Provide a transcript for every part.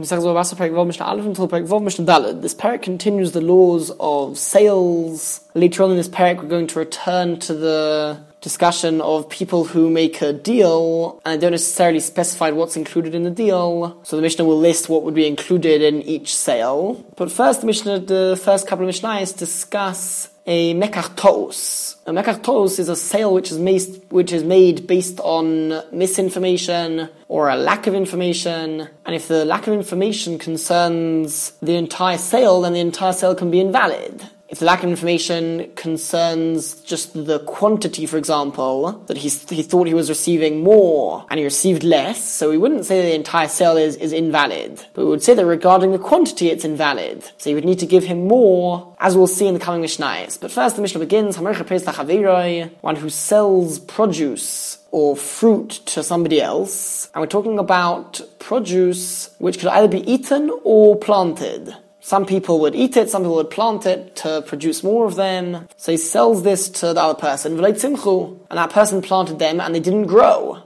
This parak continues the laws of sales. Later on in this parak, we're going to return to the discussion of people who make a deal and don't necessarily specify what's included in the deal. So the Mishnah will list what would be included in each sale. But first, the Mishnah, the first couple of Mishnahs discuss a mekach A mekach is a sale which is made, which is made based on misinformation or a lack of information. And if the lack of information concerns the entire sale, then the entire sale can be invalid if the lack of information concerns just the quantity, for example, that he's, he thought he was receiving more and he received less, so we wouldn't say the entire sale is, is invalid. But we would say that regarding the quantity, it's invalid. So you would need to give him more, as we'll see in the coming Mishnahs. But first, the Mishnah begins, one who sells produce or fruit to somebody else. And we're talking about produce which could either be eaten or planted. Some people would eat it, some people would plant it to produce more of them. So he sells this to the other person, and that person planted them and they didn't grow.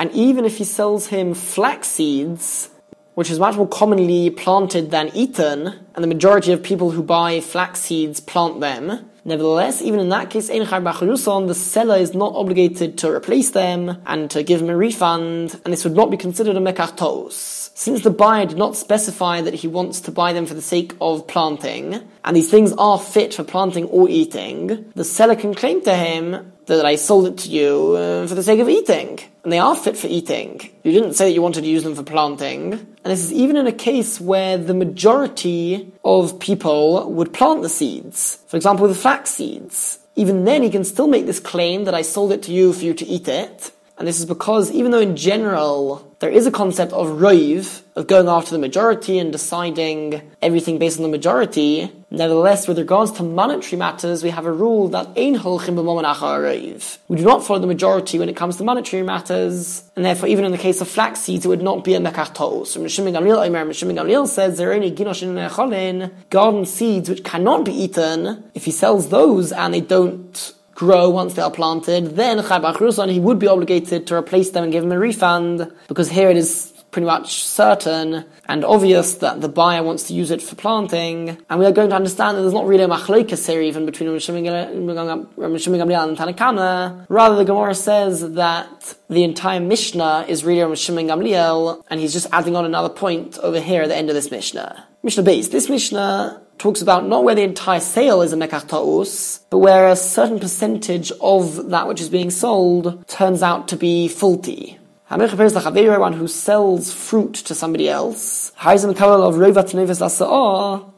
And even if he sells him flax seeds, which is much more commonly planted than eaten, and the majority of people who buy flax seeds plant them, Nevertheless, even in that case, the seller is not obligated to replace them and to give him a refund, and this would not be considered a mekach ta'us. Since the buyer did not specify that he wants to buy them for the sake of planting, and these things are fit for planting or eating, the seller can claim to him that I sold it to you uh, for the sake of eating. And they are fit for eating. You didn't say that you wanted to use them for planting. And this is even in a case where the majority of people would plant the seeds. For example, the flax seeds. Even then, he can still make this claim that I sold it to you for you to eat it. And this is because even though in general there is a concept of roiv, of going after the majority and deciding everything based on the majority, nevertheless, with regards to monetary matters, we have a rule that ein holchim roiv. We do not follow the majority when it comes to monetary matters, and therefore even in the case of flax seeds, it would not be a mekach tos. So Gamliel, says there are only ginoshin garden seeds which cannot be eaten. If he sells those and they don't grow once they are planted, then he would be obligated to replace them and give him a refund, because here it is pretty much certain and obvious that the buyer wants to use it for planting, and we are going to understand that there's not really a machlokes here even between Rishim Gamliel and Tanna Kamma. Rather, the Gemara says that the entire Mishnah is really Rishim Gamliel, and he's just adding on another point over here at the end of this Mishnah. Mishnah beis. This Mishnah talks about not where the entire sale is a mekach ta'us, but where a certain percentage of that which is being sold turns out to be faulty. One who sells fruit to somebody else, Haizim kavol of rovat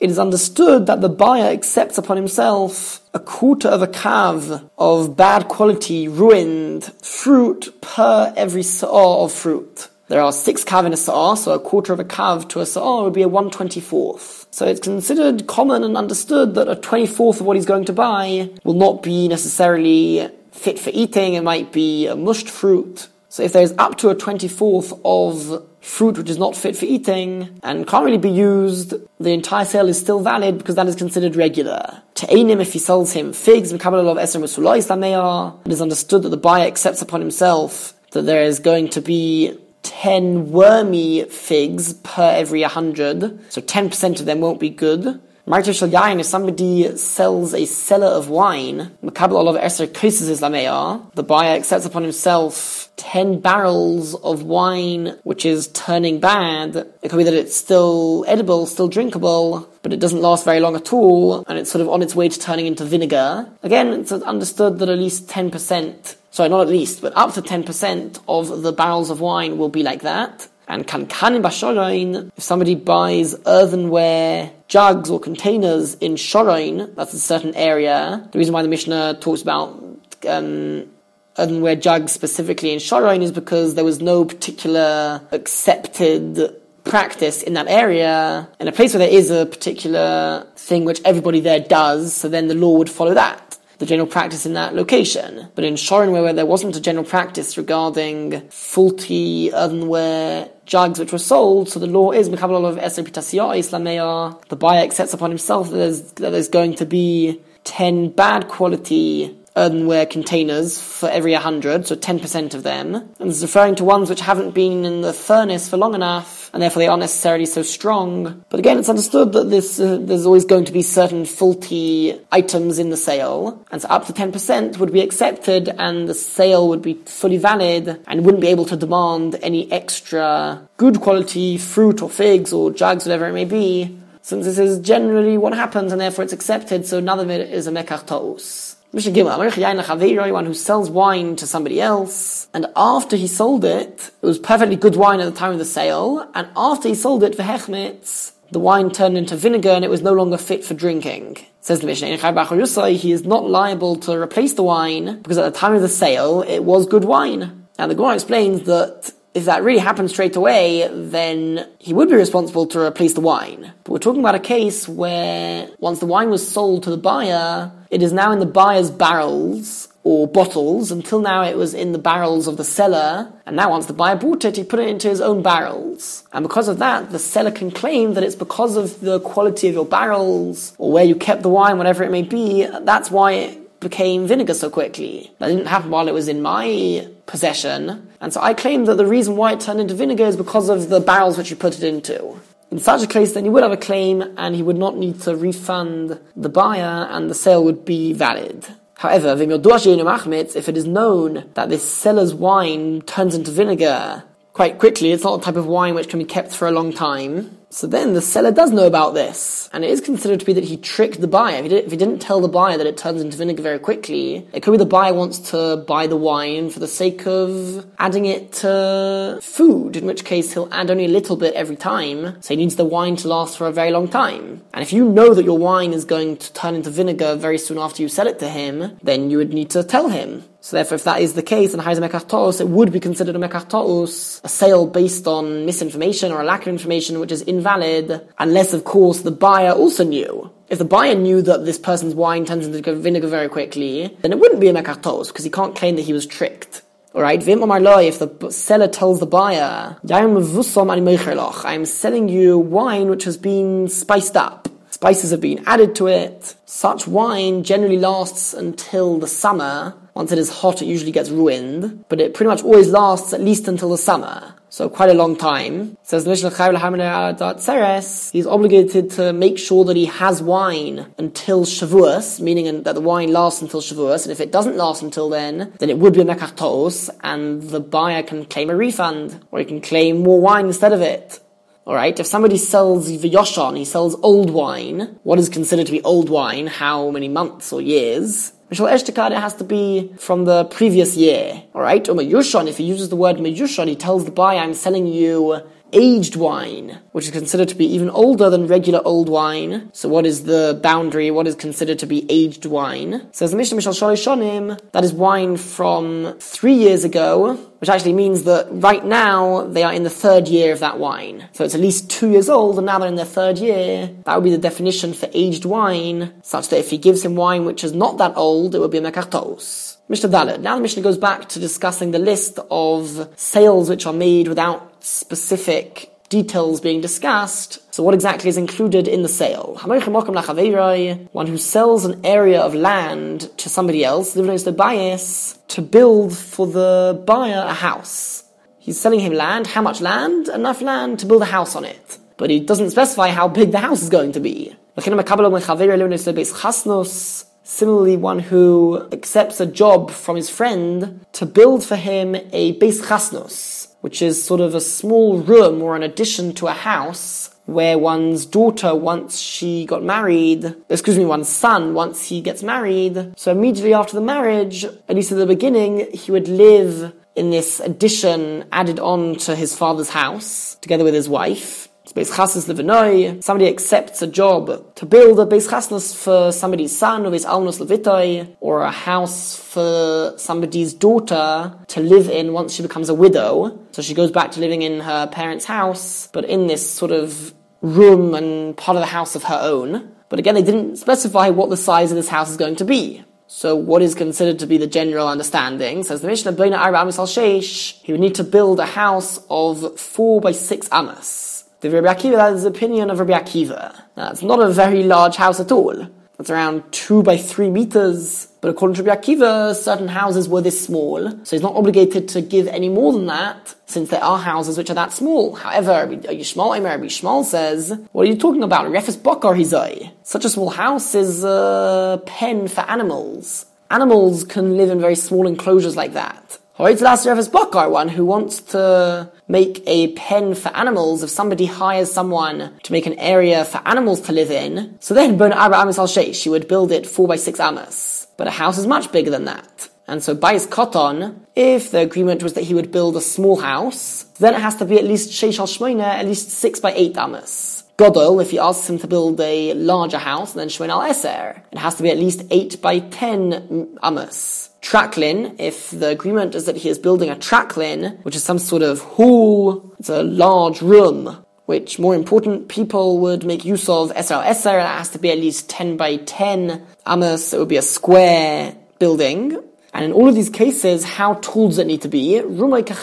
it is understood that the buyer accepts upon himself a quarter of a kav of bad quality, ruined fruit per every sa'ah of fruit. There are six kav in a sa'ah, so a quarter of a kav to a sa'ah would be a 124th. So it's considered common and understood that a 24th of what he's going to buy will not be necessarily fit for eating. It might be a mushed fruit. So if there's up to a 24th of fruit which is not fit for eating and can't really be used, the entire sale is still valid because that is considered regular. To Ainim, if he sells him figs, of it is understood that the buyer accepts upon himself that there is going to be 10 wormy figs per every 100, so 10% of them won't be good. Martyr Shal if somebody sells a cellar of wine, Makabal Olav Eser the buyer accepts upon himself 10 barrels of wine which is turning bad. It could be that it's still edible, still drinkable, but it doesn't last very long at all, and it's sort of on its way to turning into vinegar. Again, it's understood that at least 10% sorry, not at least, but up to 10% of the barrels of wine will be like that. And kankanim bashorain, if somebody buys earthenware jugs or containers in shorain, that's a certain area. The reason why the Mishnah talks about um, earthenware jugs specifically in shorain is because there was no particular accepted practice in that area, in a place where there is a particular thing which everybody there does, so then the law would follow that the general practice in that location. But in Shorin, where there wasn't a general practice regarding faulty earthenware jugs which were sold, so the law is of the buyer accepts upon himself that there's, that there's going to be 10 bad quality earthenware containers for every 100, so 10% of them. And it's referring to ones which haven't been in the furnace for long enough, and therefore they aren't necessarily so strong. But again, it's understood that this, uh, there's always going to be certain faulty items in the sale, and so up to 10% would be accepted, and the sale would be fully valid, and wouldn't be able to demand any extra good quality fruit or figs or jugs, whatever it may be, since this is generally what happens, and therefore it's accepted, so none of it is a mekach ta'us. One who sells wine to somebody else, and after he sold it, it was perfectly good wine at the time of the sale, and after he sold it for hechmitz, the wine turned into vinegar and it was no longer fit for drinking. Says the Mishnah, he is not liable to replace the wine because at the time of the sale, it was good wine. Now the Gemara explains that if that really happened straight away, then he would be responsible to replace the wine. But we're talking about a case where once the wine was sold to the buyer, it is now in the buyer's barrels or bottles. Until now it was in the barrels of the seller, and now once the buyer bought it, he put it into his own barrels. And because of that, the seller can claim that it's because of the quality of your barrels, or where you kept the wine, whatever it may be, that's why it became vinegar so quickly. That didn't happen while it was in my possession. And so I claim that the reason why it turned into vinegar is because of the barrels which you put it into. In such a case, then he would have a claim and he would not need to refund the buyer and the sale would be valid. However, if it is known that this seller's wine turns into vinegar quite quickly, it's not a type of wine which can be kept for a long time, so then the seller does know about this, and it is considered to be that he tricked the buyer. If he, did, if he, didn't tell the buyer that it turns into vinegar very quickly, it could be the buyer wants to buy the wine for the sake of adding it to food, in which case he'll add only a little bit every time, so he needs the wine to last for a very long time. And if you know that your wine is going to turn into vinegar very soon after you sell it to him, then you would need to tell him. So therefore, if that is the case, and Haiz Mekach it would be considered a Mekach a sale based on misinformation or a lack of information, which is invalid, unless, of course, the buyer also knew. If the buyer knew that this person's wine turns into vinegar very quickly, then it wouldn't be a Mekach because he can't claim that he was tricked. Alright, if the seller tells the buyer, I'm selling you wine which has been spiced up. Spices have been added to it. Such wine generally lasts until the summer, once it is hot, it usually gets ruined, but it pretty much always lasts at least until the summer. So quite a long time. Says he's obligated to make sure that he has wine until Shavuos, meaning that the wine lasts until Shavuos, and if it doesn't last until then, then it would be a Mekach and the buyer can claim a refund, or he can claim more wine instead of it. Alright, if somebody sells Vyoshan, he sells old wine, what is considered to be old wine, how many months or years? Mishal Eshtekad, has to be from the previous year. Alright? Or Mayushon, if he uses the word Mayushon, he tells the buyer, I'm selling you aged wine, which is considered to be even older than regular old wine. So what is the boundary? What is considered to be aged wine? Says the Mishnah Mishal Shonim, that is wine from three years ago, which actually means that right now they are in the third year of that wine. So it's at least two years old, and now they're in their third year. That would be the definition for aged wine, such that if he gives him wine which is not that old, it would be a mekach ta'us. Mishnah Dalet. Now the Mishnah goes back to discussing the list of sales which are made without specific details being discussed. So what exactly is included in the sale? One who sells an area of land to somebody else, to build for the buyer a house. He's selling him land. How much land? Enough land to build a house on it. But he doesn't specify how big the house is going to be. Similarly, one who accepts a job from his friend to build for him a beis chasnos which is sort of a small room or an addition to a house where one's daughter, once she got married, excuse me, one's son, once he gets married, so immediately after the marriage, at least at the beginning, he would live in this addition added on to his father's house, together with his wife. Somebody accepts a job to build a Beis Chasnas for somebody's son or Beis Alnos Levitoi, or a house for somebody's daughter to live in once she becomes a widow. So she goes back to living in her parents' house, but in this sort of room and part of the house of her own. But again, they didn't specify what the size of this house is going to be. So what is considered to be the general understanding? Says the Mishnah, he would need to build a house of four by six amas. The Rabbi Akiva, that is the opinion of Rabbi Akiva. Now, it's not a very large house at all. It's around two by three meters. But according to Rabbi Akiva, certain houses were this small, so he's not obligated to give any more than that, since there are houses which are that small. However, Rabbi uh, Yishmael says, what are you talking about? Refes Bakar Hizai. Such a small house is a pen for animals. Animals can live in very small enclosures like that. However, last Refes Bakar, one who wants to make a pen for animals, if somebody hires someone to make an area for animals to live in, so then Bon Arba Amis al she would build it four by six amas. But a house is much bigger than that. And so Bais Koton, if the agreement was that he would build a small house, then it has to be at least Sheish al Shmoina, at least six by eight amas. Godol, if he asks him to build a larger house, then Shmoin al Eser, it has to be at least eight by ten amas. Traklin, if the agreement is that he is building a traklin, which is some sort of hall, it's a large room, which more important people would make use of SR SR, it has to be at least 10 by 10 amas, it would be a square building. And in all of these cases, how tall does it need to be? The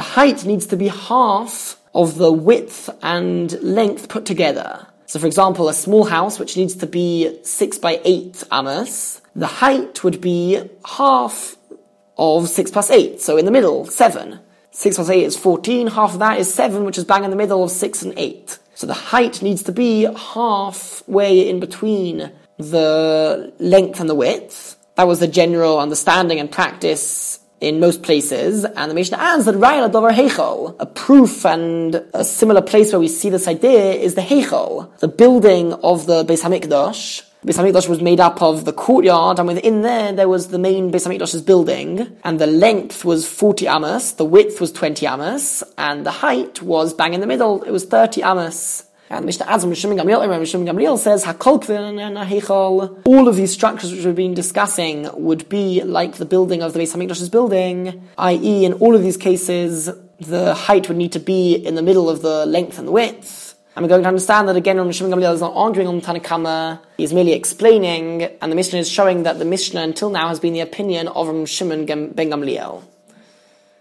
height needs to be half of the width and length put together. So for example, a small house which needs to be 6 by 8 amas, the height would be half of 6 plus 8, so in the middle, 7. 6 plus 8 is 14, half of that is 7, which is bang in the middle of 6 and 8. So the height needs to be halfway in between the length and the width. That was the general understanding and practice in most places, and the Mishnah adds that Raya Dover Heichel, a proof and a similar place where we see this idea is the Heichel, the building of the Beis Hamikdash, Beis Hamikdash was made up of the courtyard, and within there, there was the main Beis Hamikdash's building, and the length was 40 amos, the width was 20 amos, and the height was bang in the middle, it was 30 amos. And Mishnah Azam Rishim Gamliel says, all of these structures which we've been discussing would be like the building of the Beis Hamikdash's building, i.e., in all of these cases, the height would need to be in the middle of the length and the width, we're going to understand that again, Rav Shimon Gamliel is not arguing on Tanna Kamma, he's merely explaining, and the Mishnah is showing that the Mishnah until now has been the opinion of Rav Shimon ben Gamliel.